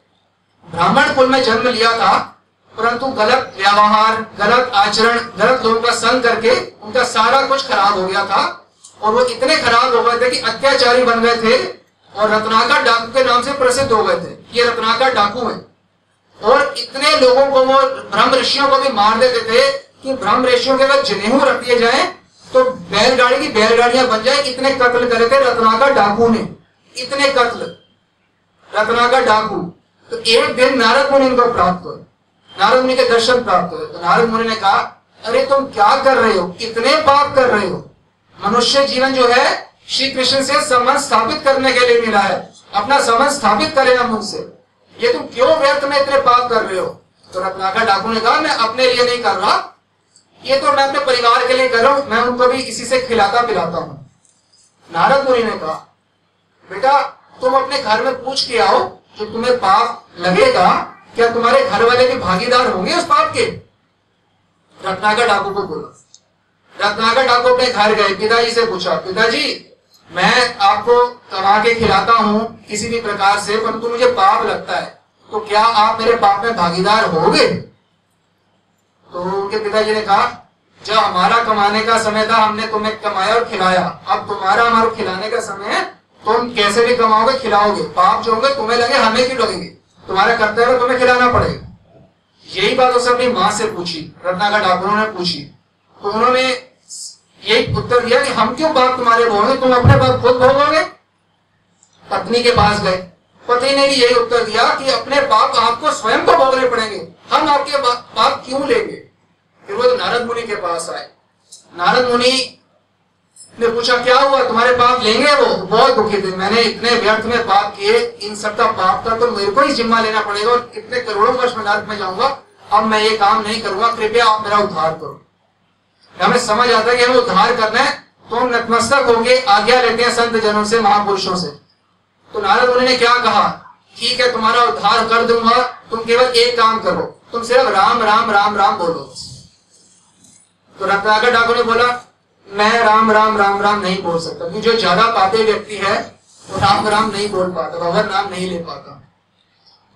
ब्राह्मण कुल में जन्म लिया था, परंतु गलत व्यवहार, गलत आचरण, गलत लोगों का संग करके उनका सारा कुछ खराब हो गया था। और वो इतने खराब हो गए थे कि अत्याचारी बन गए थे और रत्नाकर डाकू के नाम से प्रसिद्ध हो गए थे। ये रत्नाकर डाकू है। और इतने लोगों को वो ब्रह्म ऋषियों को भी मार देते थे कि ब्रह्म ऋषियों के अगर जनेऊ रख दिए जाए तो बैलगाड़ी की बैलगाड़ियाँ बन जाए, इतने कत्ल करे थे रत्नाकर डाकू ने। इतने कत्ल। रत्नाकर डाकू। तो एक दिन नारद मुनि इनको प्राप्त हुए। नारद मुनि के दर्शन प्राप्त हुए। तो नारद मुनि ने कहा, अरे, तुम क्या कर रहे हो? कितने पाप कर रहे हो। मनुष्य जीवन जो है श्री कृष्ण से संबंध स्थापित करने के लिए मिला है। अपना संबंध स्थापित करे हम उनसे। ये तुम क्यों व्यर्थ में इतने पाप कर रहे हो? तो रत्नाकर डाकू ने कहा, मैं अपने लिए नहीं कर रहा ये तो मैं अपने परिवार के लिए कर रहा हूँ, मैं उनको भी इसी से खिलाता पिलाता हूँ। नारद मुनि ने कहा, बेटा, तुम अपने घर में पूछ के आओ, जो तुम्हें पाप लगेगा, क्या तुम्हारे घर वाले भी भागीदार होंगे उस पाप के? रत्नाकर डाकू को बोला। रत्नाकर डाकू अपने घर गए, पिताजी से पूछा, पिताजी, मैं आपको कमा के खिलाता हूँ किसी भी प्रकार से, परंतु मुझे पाप लगता है तो क्या आप मेरे पाप में भागीदार होगे? तो उनके पिताजी ने कहा, जब हमारा कमाने का समय था, हमने तुम्हें कमाया और खिलाया। अब तुम्हारा, हमारा खिलाने का समय है तुम कैसे भी कमाओगे, खिलाओगे। पाप जो होंगे, तुम्हें लगे, हमें क्यों लगेंगे? तुम्हारा कर्तव्य तुम्हें खिलाना पड़ेगा। यही बात उसने अपनी माँ से पूछी, रत्नाकर ठाकुरों ने पूछी। तो उन्होंने यही उत्तर दिया कि, हम क्यों बाप तुम्हारे भोगे तुम अपने बाप खुद भोगोगे पत्नी के पास गए। पति ने भी यही उत्तर दिया कि, अपने बाप आपको स्वयं को भोगने पड़ेंगे। हम आपके पाप क्यों लेंगे? फिर वो तो नारद मुनि के पास आए। नारद मुनि ने पूछा, क्या हुआ? तुम्हारे पाप लेंगे वो? बहुत दुखी थे। मैंने इतने व्यर्थ में पाप किए, इन सब का पाप का तो मेरे को ही जिम्मा लेना पड़ेगा और इतने करोड़ों वर्ष में नरक में जाऊँगा। अब मैं ये काम नहीं करूँगा। कृपया आप मेरा उद्धार करो। हमें समझ आता है कि हमें उद्धार करना है। तो हम नतमस्तक होंगे, आज्ञा लेते हैं संत जनों से, महापुरुषों से। तो नारद मुनि ने क्या कहा? ठीक है, तुम्हारा उद्धार कर दूँगा। तुम केवल एक काम करो। तुम सिर्फ़ राम राम राम राम बोलो। तो रत्नाकर ठाकुर ने बोला, मैं राम राम राम राम नहीं बोल सकता। क्योंकि जो ज़्यादा पाते व्यक्ति है, वो राम राम नहीं बोल पाता भगवान नाम नहीं ले पाता।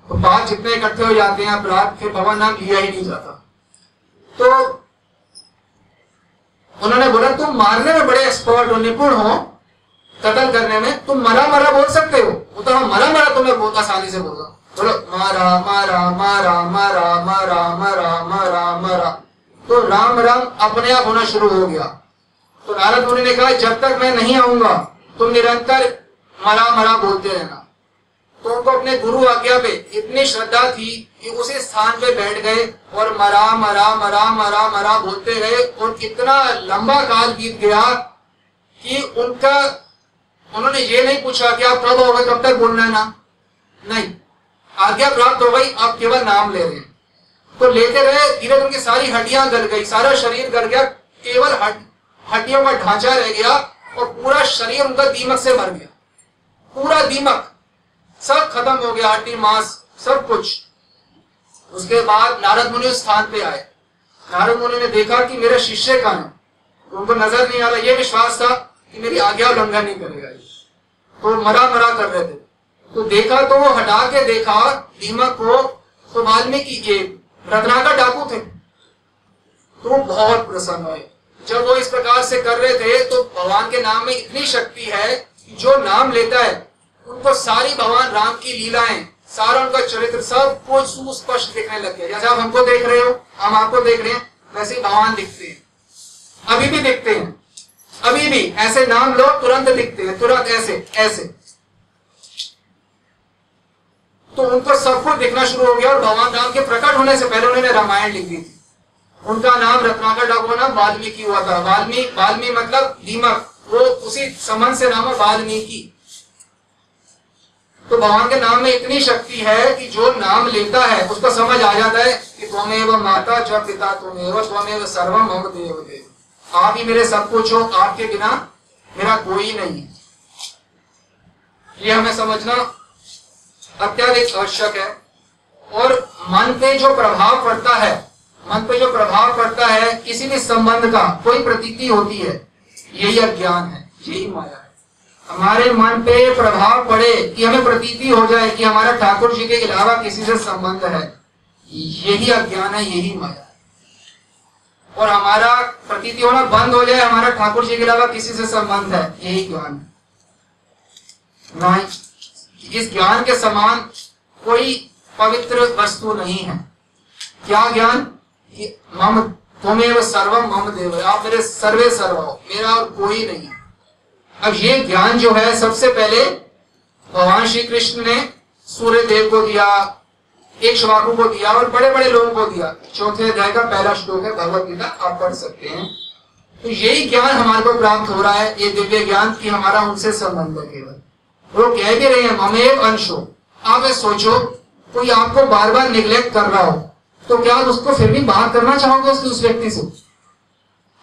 तो पाप जितने इकट्ठे हो जाते हैं, अपराध, फिर भगवान नाम लिया ही नहीं जाता। तो उन्होंने बोला, तुम मारने में बड़े एक्सपर्ट हो, निपुण हो, कतल करने में। तुम मरा मरा बोल सकते हो। वो तो मरा मरा तुम्हें बहुत आसानी से बोल मारा मारा मारा मारा मारा मारा मारा तो राम राम अपने आप होना शुरू हो गया। तो नारद मुनि ने कहा, जब तक मैं नहीं आऊँगा, तुम निरंतर मरा मरा बोलते रहना। तो उनको अपने गुरु आज्ञा पे इतनी श्रद्धा थी कि उसी स्थान पे बैठ गए और मरा मरा मरा मरा मरा बोलते गए और इतना लंबा काल बीत गया कि उनका, उन्होंने ये नहीं पूछा कि आप कब होगा कब तक बोलना है ना। नहीं। आज्ञा प्राप्त हो गई, आप केवल नाम ले रहे हैं। तो लेते रहे, धीरे उनकी सारी हड्डियाँ गल गई, सारा शरीर गल गया, केवल हड्डियों का ढांचा रह गया और पूरा शरीर उनका दीमक से मर गया। पूरा दीमक, सब खत्म हो गया हड्डी मांस, सब कुछ। उसके बाद नारद मुनि उस स्थान पे आए। नारद मुनि ने देखा कि मेरे शिष्य का है। उनको नज़र नहीं आ रहा, ये विश्वास था कि मेरी आज्ञा उल्लंघन नहीं करेगा। तो मरा मरा कर रहे थे। तो देखा तो वो हटा के देखा दीमक को तो वाल्मीकि के रत्नाकर डाकू थे। तो बहुत प्रसन्न हुए। जब वो इस प्रकार से कर रहे थे तो भगवान के नाम में इतनी शक्ति है कि जो नाम लेता है उनको सारी भगवान राम की लीलाएँ, सारा उनका चरित्र सब कुछ सुस्पष्ट दिखने लग गया। जैसे आप हमको देख रहे हो, हम आपको देख रहे हैं, वैसे भगवान दिखते हैं। अभी भी दिखते हैं। अभी भी ऐसे नाम लो तुरंत दिखते हैं, तुरंत ऐसे ऐसे। तो उनको सब कुछ दिखना शुरू हो गया और भगवान राम के प्रकट होने से पहले उन्होंने रामायण लिख दी थी। उनका नाम रत्नाकर डाकुआ नाम वाल्मीकि हुआ था। वाल्मीकि वाल्मीकि मतलब दीमक। वो उसी संबंध से नाम है वाल्मीकि। तो भगवान के नाम में इतनी शक्ति है कि जो नाम लेता है, उसको समझ आ जाता है कि त्वमेव माता च पिता त्वमेव त्वमेव सर्वम मम देव देव आप ही मेरे सब कुछ हो, आपके बिना मेरा कोई नहीं। ये हमें समझना अत्याधिक आवश्यक है। और मन पे जो प्रभाव पड़ता है, मन पे जो प्रभाव पड़ता है, किसी भी संबंध का कोई प्रतीति होती है, यही अज्ञान है, यही माया है। हमारे मन पे प्रभाव पड़े कि हमें प्रतीति हो जाए कि हमारा ठाकुर जी के अलावा किसी से संबंध है, यही अज्ञान है, यही माया है। और हमारा प्रतीति होना बंद हो जाए, हमारा ठाकुर जी के अलावा किसी से संबंध है, यही ज्ञान नहीं इस ज्ञान के समान कोई पवित्र वस्तु नहीं है। क्या ज्ञान? कि मम तुम्हें सर्वम मम देव। आप मेरे सर्वे सर्व हो, मेरा और कोई नहीं अब ये ज्ञान जो है, सबसे पहले भगवान श्री कृष्ण ने सूर्य देव को दिया, एक श्लोकों को दिया और बड़े बड़े लोगों को दिया। चौथे अध्याय का पहला श्लोक है, भगवत गीता, आप पढ़ सकते हैं। तो यही ज्ञान हमारे को प्राप्त हो रहा है, ये दिव्य ज्ञान की हमारा उनसे संबंध है केवल। वो कह भी रहे हैं हम एक अंश हो आप सोचो, कोई आपको बार बार निग्लेक्ट कर रहा हो तो क्या आप उसको फिर भी बाहर करना चाहोगे उसके उस व्यक्ति से?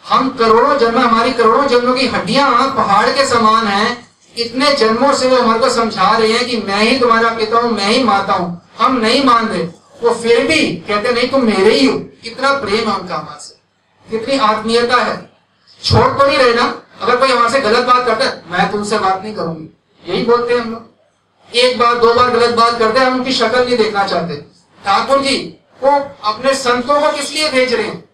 हम करोड़ों जन्म, हमारी करोड़ों जन्मों की हड्डियाँ पहाड़ के समान हैं, इतने जन्मों से वो हमारे को समझा रहे हैं कि मैं ही तुम्हारा पिता हूँ, मैं ही माता हूँ, हम नहीं मान रहे। वो फिर भी कहते नहीं, तुम मेरे ही हो। कितना प्रेम है उनका हमारे से। कितनी आत्मीयता है। छोड़ तो नहीं रहे ना। अगर कोई हमारे से गलत बात करता है, मैं तुमसे बात नहीं करूँगी। यही बोलते हैं हम लोग। एक बार, दो बार गलत बात करते हैं, हम उनकी शक्ल नहीं देखना चाहते। ठाकुर जी, वो अपने संतों को किस लिए भेज रहे हैं?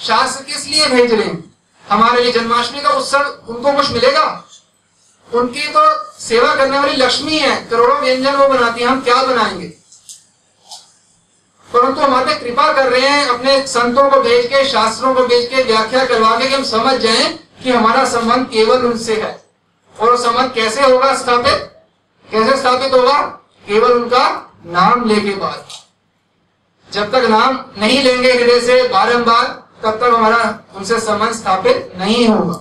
शास्त्र किस लिए भेज रहे हैं? हमारे लिए जन्माष्टमी का उत्सव, उनको कुछ मिलेगा? उनकी तो सेवा करने वाली लक्ष्मी है, करोड़ों व्यंजन वो बनाती है, हम क्या बनाएँगे? परंतु हमारे कृपा कर रहे हैं, अपने संतों को भेज के, शास्त्रों को भेज के, व्याख्या करवा कि हम समझ जाएँ कि हमारा संबंध केवल उनसे है। और संबंध कैसे होगा स्थापित? कैसे स्थापित होगा? केवल उनका नाम लेके बाद। जब तक नाम नहीं लेंगे हृदय से, बारंबार, तब तक हमारा उनसे संबंध स्थापित नहीं होगा।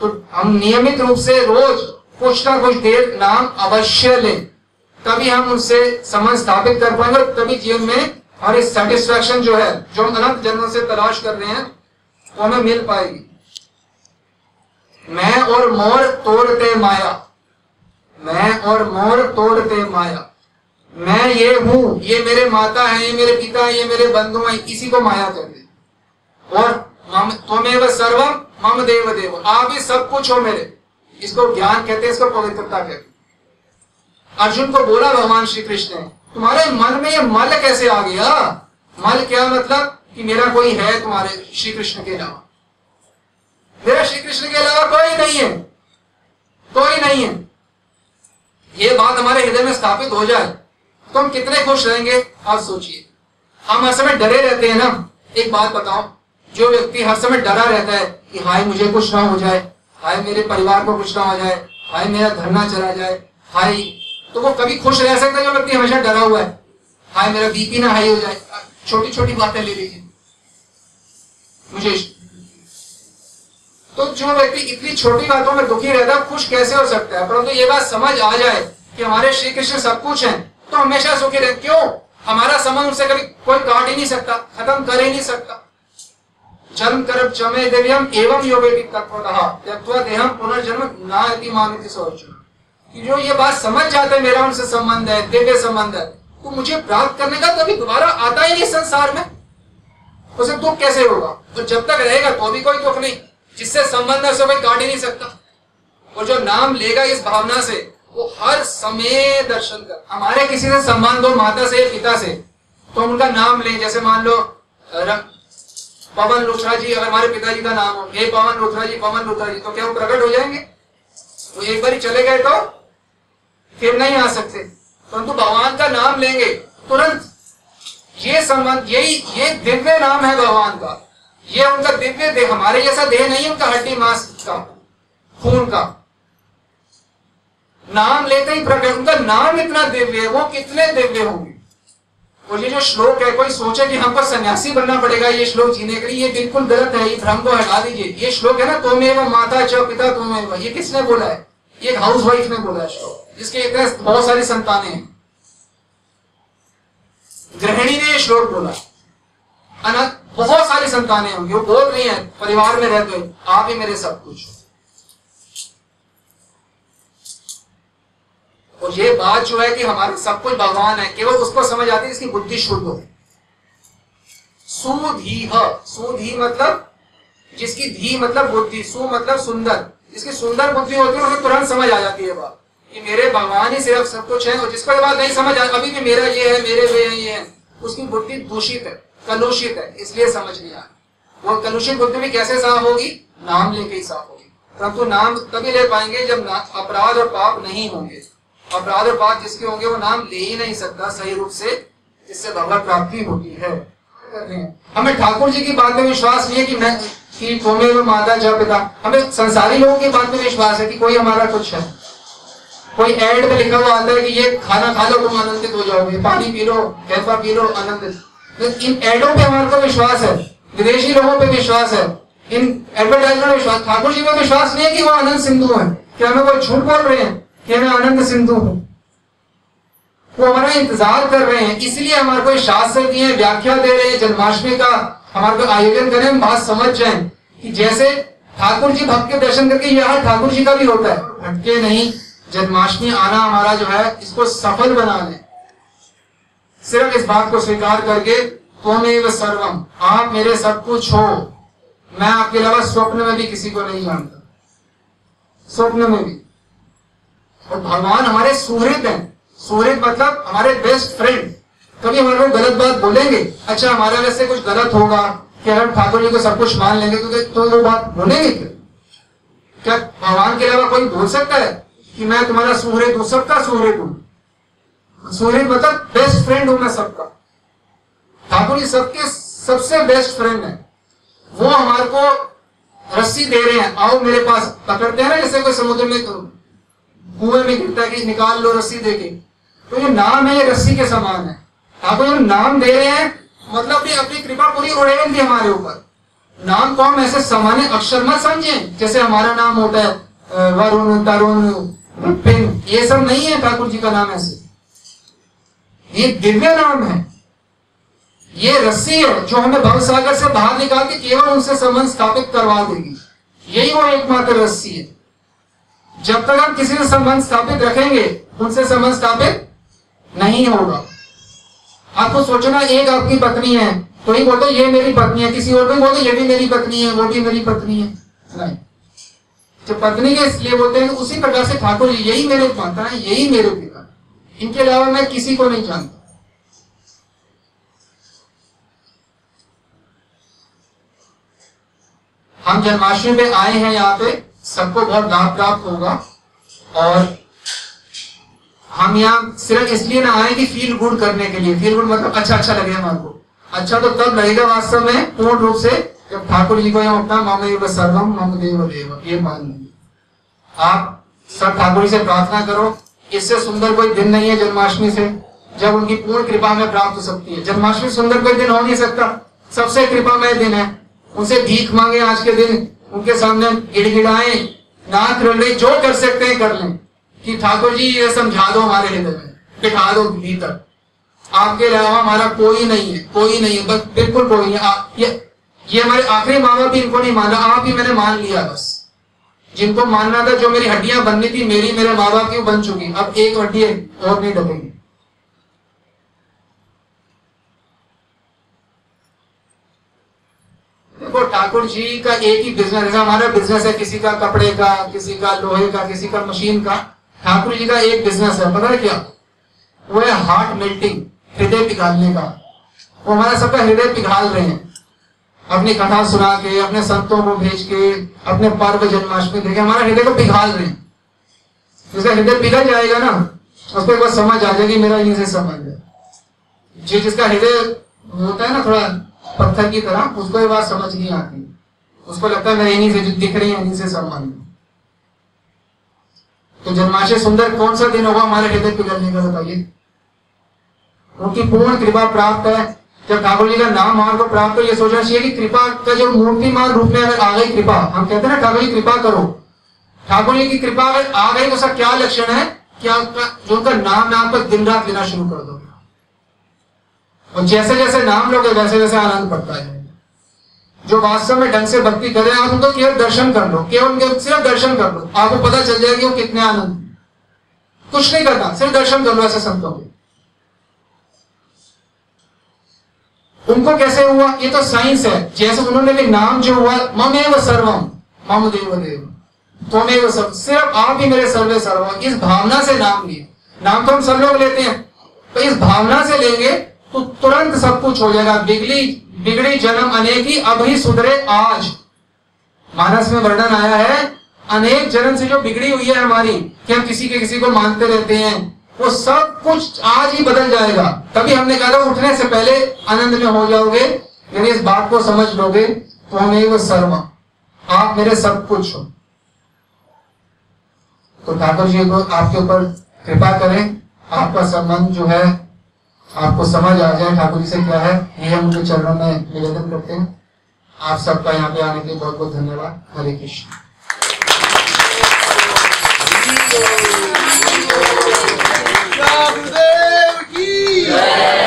तो हम नियमित रूप से रोज कुछ ना कुछ देर नाम अवश्य लें। तभी हम उनसे संबंध स्थापित कर पाएँगे और तभी जीवन में हमारी सेटिस्फेक्शन जो है, जो हम अनंत जन्मों से तलाश कर रहे हैं, वो हमें मिल पाएगी। मैं और मोर तोड़ते माया। मैं और मोर तोड़ते माया। मैं ये हूँ, ये मेरे माता है, ये मेरे पिता है, ये मेरे बंधु हैं, इसी को माया कहते और मम, त्वमेव सर्वम मम देव देव। आप ही सब कुछ हो मेरे। इसको ज्ञान कहते हैं, इसको पवित्रता कहते अर्जुन को बोला भगवान श्री कृष्ण ने, तुम्हारे मन में ये मल कैसे आ गया? मल क्या मतलब? कि मेरा कोई है तुम्हारे श्री कृष्ण के अलावा। मेरा श्री कृष्ण के अलावा कोई नहीं है। कोई नहीं है। ये बात हमारे हृदय में स्थापित हो जाए तो हम कितने खुश रहेंगे, आप सोचिए। हम हर समय डरे रहते हैं ना। एक बात बताओ जो व्यक्ति हर समय डरा रहता है कि हाय, मुझे कुछ ना हो जाए, हाय, मेरे परिवार को कुछ ना हो जाए, हाय, मेरा धरना चला जाए, हाय तो वो कभी खुश रह सकता है जो व्यक्ति हमेशा डरा हुआ है। हाय, मेरा बीपी ना हाई हो जाए। छोटी छोटी बातें ले लीजिए। मुझे तो जो व्यक्ति इतनी छोटी बातों में दुखी रहता है, खुश कैसे हो सकता है? परंतु ये बात समझ आ जाए कि हमारे श्री कृष्ण सब कुछ है तो हमेशा सुखी रहे। क्यों? हमारा संबंध उनसे कभी कोई काट ही नहीं सकता, खत्म कर ही नहीं सकता। जन्म कर चमे देव्यम एवं योगे तत्व देहम पुनर्जन्म नाति मामित सोच जो ये बात समझ जाते मेरा उनसे संबंध है, दिव्य संबंध है तो मुझे प्राप्त करने का कभी दोबारा आता ही नहीं संसार में। उसे दुख कैसे होगा? तो जब तक रहेगा तो भी कोई दुख नहीं। जिससे संबंध है कोई काट ही नहीं सकता। और जो नाम लेगा इस भावना से, वो हर समय दर्शन कर। हमारे किसी से संबंध हो माता से, पिता से तो हम उनका नाम लें। जैसे मान लो पवन लुथरा जी, अगर हमारे पिताजी का नाम हो, हे पवन लुथरा जी, पवन लुथरा जी तो क्या वो प्रकट हो जाएँगे? वो एक बार चले गए तो फिर नहीं आ सकते। परंतु तो भगवान का नाम लेंगे, तुरंत। ये संबंध, यही, ये दिव्य नाम है भगवान का। ये उनका दिव्य देह, हमारे जैसा देह नहीं उनका हड्डी, मांस का, खून का। नाम लेते ही प्रकट उनका नाम इतना दिव्य है, वो कितने दिव्य होंगे? और ये जो श्लोक है, कोई सोचे कि हमको सन्यासी बनना पड़ेगा ये श्लोक जीने के लिए, ये बिल्कुल गलत है ये भ्रम को हटा दीजिए। ये श्लोक है ना तुम्हें माता च पिता तुम्हें ये किसने बोला है? ये हाउस वाइफ ने बोला है श्लोक, जिसके इतने बहुत सारी संतानें हैं। गृहिणी ने ये श्लोक बोला। अनंत बहुत सारी संतानें होंगी। वो बोल रही है, परिवार में रहते आप ही मेरे सब कुछ और ये बात जो है कि हमारे सब कुछ भगवान है, केवल उसको समझ आती है, इसकी बुद्धि शुद्ध हो। सुधी सुधी मतलब जिसकी धी मतलब बुद्धि, सु मतलब सुंदर। जिसकी सुंदर बुद्धि होती है उसे तुरंत समझ आ जाती है बात। कि मेरे भगवान ही सिर्फ़ सब कुछ है, और जिसको बात नहीं समझ आ अभी भी मेरा ये है, मेरे वे है, ये है। उसकी बुद्धि दूषित है। कलुषित है, इसलिए समझ नहीं आ वो कलुषित बुद्धि भी कैसे साफ़ होगी? नाम लेके ही साफ़ होगी। परंतु नाम तभी ले पाएँगे जब अपराध और पाप नहीं होंगे। अपराध और पाप जिसके होंगे, वो नाम ले ही नहीं सकता, सही रूप से जिससे भगवत प्राप्ति होती है। हमें ठाकुर जी की बात में विश्वास नहीं है कि मैं कि तुम्हें माता जा पिता, हमें संसारी लोगों की बात में विश्वास है कि कोई हमारा कुछ है। कोई एड में लिखा हुआ आता है कि ये खाना खा लो, तुम आनंदित हो जाओगे। पानी पी लो, कैफा पी लो, आनंदित। तो इन एडों पे हमारे को विश्वास है, विदेशी लोगों पे विश्वास है, इन एडवर्टाइजमेंट में विश्वास, ठाकुर जी में विश्वास नहीं है कि वो आनंद सिंधु है क्या हमें कोई झूठ बोल रहे हैं, कि मैं आनंद सिंधु हूँ। वो हमारा इंतज़ार कर रहे हैं, इसलिए हमारे को शास्त्र दिए व्याख्या दे रहे हैं, जन्माष्टमी का हमारे को आयोजन करें, हम बात समझ जाए, कि जैसे ठाकुर जी भक्त के दर्शन करके यहाँ ठाकुर जी का भी होता है हटके नहीं, जन्माष्टमी आना हमारा जो है, इसको सफल बना ले। सिर्फ़ इस बात को स्वीकार करके तुम सर्वम। आप मेरे सब कुछ हो। मैं आपके अलावा स्वप्न में भी किसी को नहीं जानता। स्वप्न में भी। और भगवान हमारे सुहृद हैं। सुहृद मतलब हमारे बेस्ट फ्रेंड कभी हमारे को गलत बात बोलेंगे अच्छा हमारे वजह से कुछ गलत होगा। कि हम ठाकुर जी को सब कुछ मान लेंगे? क्योंकि तो वो बात बोलेंगे क्या? क्या भगवान के अलावा कोई बोल सकता है कि मैं तुम्हारा सुहृद हूँ, सबका सुहृद हूँ? सुहृद मतलब बेस्ट फ्रेंड हूँ मैं सबका। ठाकुर जी सबके सबसे बेस्ट फ्रेंड है। वो हमारे को रस्सी दे रहे हैं। आओ मेरे पास, पकड़ते हैं ना, जैसे कोई समुद्र में कुएँ में गिरता कि निकाल लो रस्सी दे के तो ये नाम है, ये रस्सी के समान है। आपको जो नाम दे रहे हैं मतलब भी अपनी कृपा पूरी उड़ेल दी हमारे ऊपर। नाम को हम ऐसे सामान्य अक्षर मत समझे, जैसे हमारा नाम होता है वरुण, तरुण ये सब नहीं है ठाकुर जी का नाम ऐसे। ये दिव्य नाम है। ये रस्सी है जो हमें भव सागर से बाहर निकाल के केवल उनसे संबंध स्थापित करवा देगी। यही वो एकमात्र रस्सी है। जब तक हम किसी से संबंध स्थापित रखेंगे, उनसे संबंध स्थापित नहीं होगा। आपको सोचना एक आपकी पत्नी है तो ही बोलते, ये मेरी पत्नी है। किसी और को बोलते, ये भी मेरी पत्नी है, वो भी मेरी पत्नी है। नहीं। जो पत्नी के इसलिए बोलते हैं, उसी प्रकार से ठाकुर, यही मेरे माता है, यही मेरे पिता इनके अलावा मैं किसी को नहीं जानता। हम जन्माष्टमी पे आए हैं यहाँ पे, सबको बहुत लाभ प्राप्त होगा। और हम यहाँ सिर्फ़ इसलिए ना आए कि फील गुड करने के लिए। फील गुड मतलब अच्छा अच्छा लगे हमारे को। अच्छा तो तब लगेगा वास्तव में पूर्ण रूप से जब ठाकुर जी को हम अपना मम सर्वम मम देव देव ये मान लेंगे आप सब ठाकुर जी से प्रार्थना करो इससे सुंदर कोई दिन नहीं है जन्माष्टमी से, जब उनकी पूर्ण कृपा में प्राप्त हो सकती है। जन्माष्टमी सुंदर कोई दिन हो नहीं सकता। सबसे कृपामय दिन है। उनसे भीख मांगे आज के दिन। उनके सामने गिड़गिड़ाए, नाक रले जो कर सकते हैं कर लें। कि ठाकुर जी, ये समझा दो हमारे हृदय में। बिठा दो भीतर। आपके अलावा हमारा कोई नहीं है। कोई नहीं है। बस बिल्कुल कोई नहीं। ये ये हमारे आखिरी माँ बाप भी इनको नहीं माना। आप ही मैंने मान लिया बस। जिनको मानना था जो मेरी हड्डियाँ बननी थी, मेरी, मेरे माँ बाप की बन चुकी? अब एक हड्डी और नहीं डबेगी देखो, ठाकुर जी का एक ही बिज़नेस है हमारा बिज़नेस है किसी का कपड़े का, किसी का लोहे का, किसी का मशीन का, ठाकुर जी का एक बिज़नेस है, पता है क्या? वो है हार्ट मेल्टिंग हृदय पिघालने का। वो हमारा सबका हृदय पिघाल रहे हैं। अपनी कथा सुना के, अपने संतों को भेज के, अपने पर्व जन्माष्टमी देखे हमारा हृदय को पिघाल रहे जिसका हृदय पिघल जाएगा ना, उसको एक बार समझ आ जाएगी मेरा इन्हीं से समझ है जी, जिसका हृदय होता है ना थोड़ा पत्थर की तरह, उसको ये बात समझ नहीं आती। उसको लगता है, मैं इन्हीं से जो दिख रही है, इन्हीं से संबंध तो जन्माशय सुंदर कौन सा दिन होगा, हमारे हृदय पिघलने का बताइए। उनकी पूर्ण कृपा प्राप्त है। जब ठाकुर जी का नाम हमारे को प्राप्त हो ये सोचना चाहिए कि कृपा का जो मूर्तिमान रूप में अगर आ गई कृपा, हम कहते हैं ना, ठाकुर जी, कृपा करो। ठाकुर जी की कृपा अगर आ गई तो उसका क्या लक्षण है? कि आपका, जो उनका नाम है आप दिन रात लेना शुरू कर दोगे। और जैसे जैसे नाम लोगे, वैसे वैसे आनंद पड़ता है जो वास्तव में ढंग से भक्ति करे, आप उनको केवल दर्शन कर लो। केवल उनके, सिर्फ़ दर्शन कर लो। आपको पता चल जाएगा कि वो कितने आनंद कुछ नहीं करना, सिर्फ़ दर्शन कर लो, ऐसे संतों के उनको कैसे हुआ? ये तो साइंस है। जैसे उन्होंने भी नाम जो हुआ, ममेव सर्वम मम देव देव त्वमेव सर्व, सिर्फ़ आप ही मेरे सर्वे सर्व इस भावना से नाम लिए। नाम तो हम सब लोग लेते हैं। तो इस भावना से लेंगे तो तुरंत सब कुछ हो जाएगा। बिगड़ी बिगड़ी जन्म, अनेक ही ही सुधरे आज। मानस में वर्णन आया है, अनेक जन्म से जो बिगड़ी हुई है हमारी, कि हम किसी के किसी को मानते रहते हैं। वो सब कुछ आज ही बदल जाएगा। तभी हमने कहा था, उठने से पहले आनंद में हो जाओगे। यदि इस बात को समझ लोगे तो हमें वो सर्वा आप मेरे सब कुछ हो। तो ठाकुर जी को आपके ऊपर कृपा करें। आपका संबंध जो है, आपको समझ आ जाए ठाकुर जी से क्या है। ये हम उनके चरणों में निवेदन करते हैं। आप सबका यहाँ पे आने के लिए बहुत बहुत धन्यवाद। हरे कृष्ण। Amen.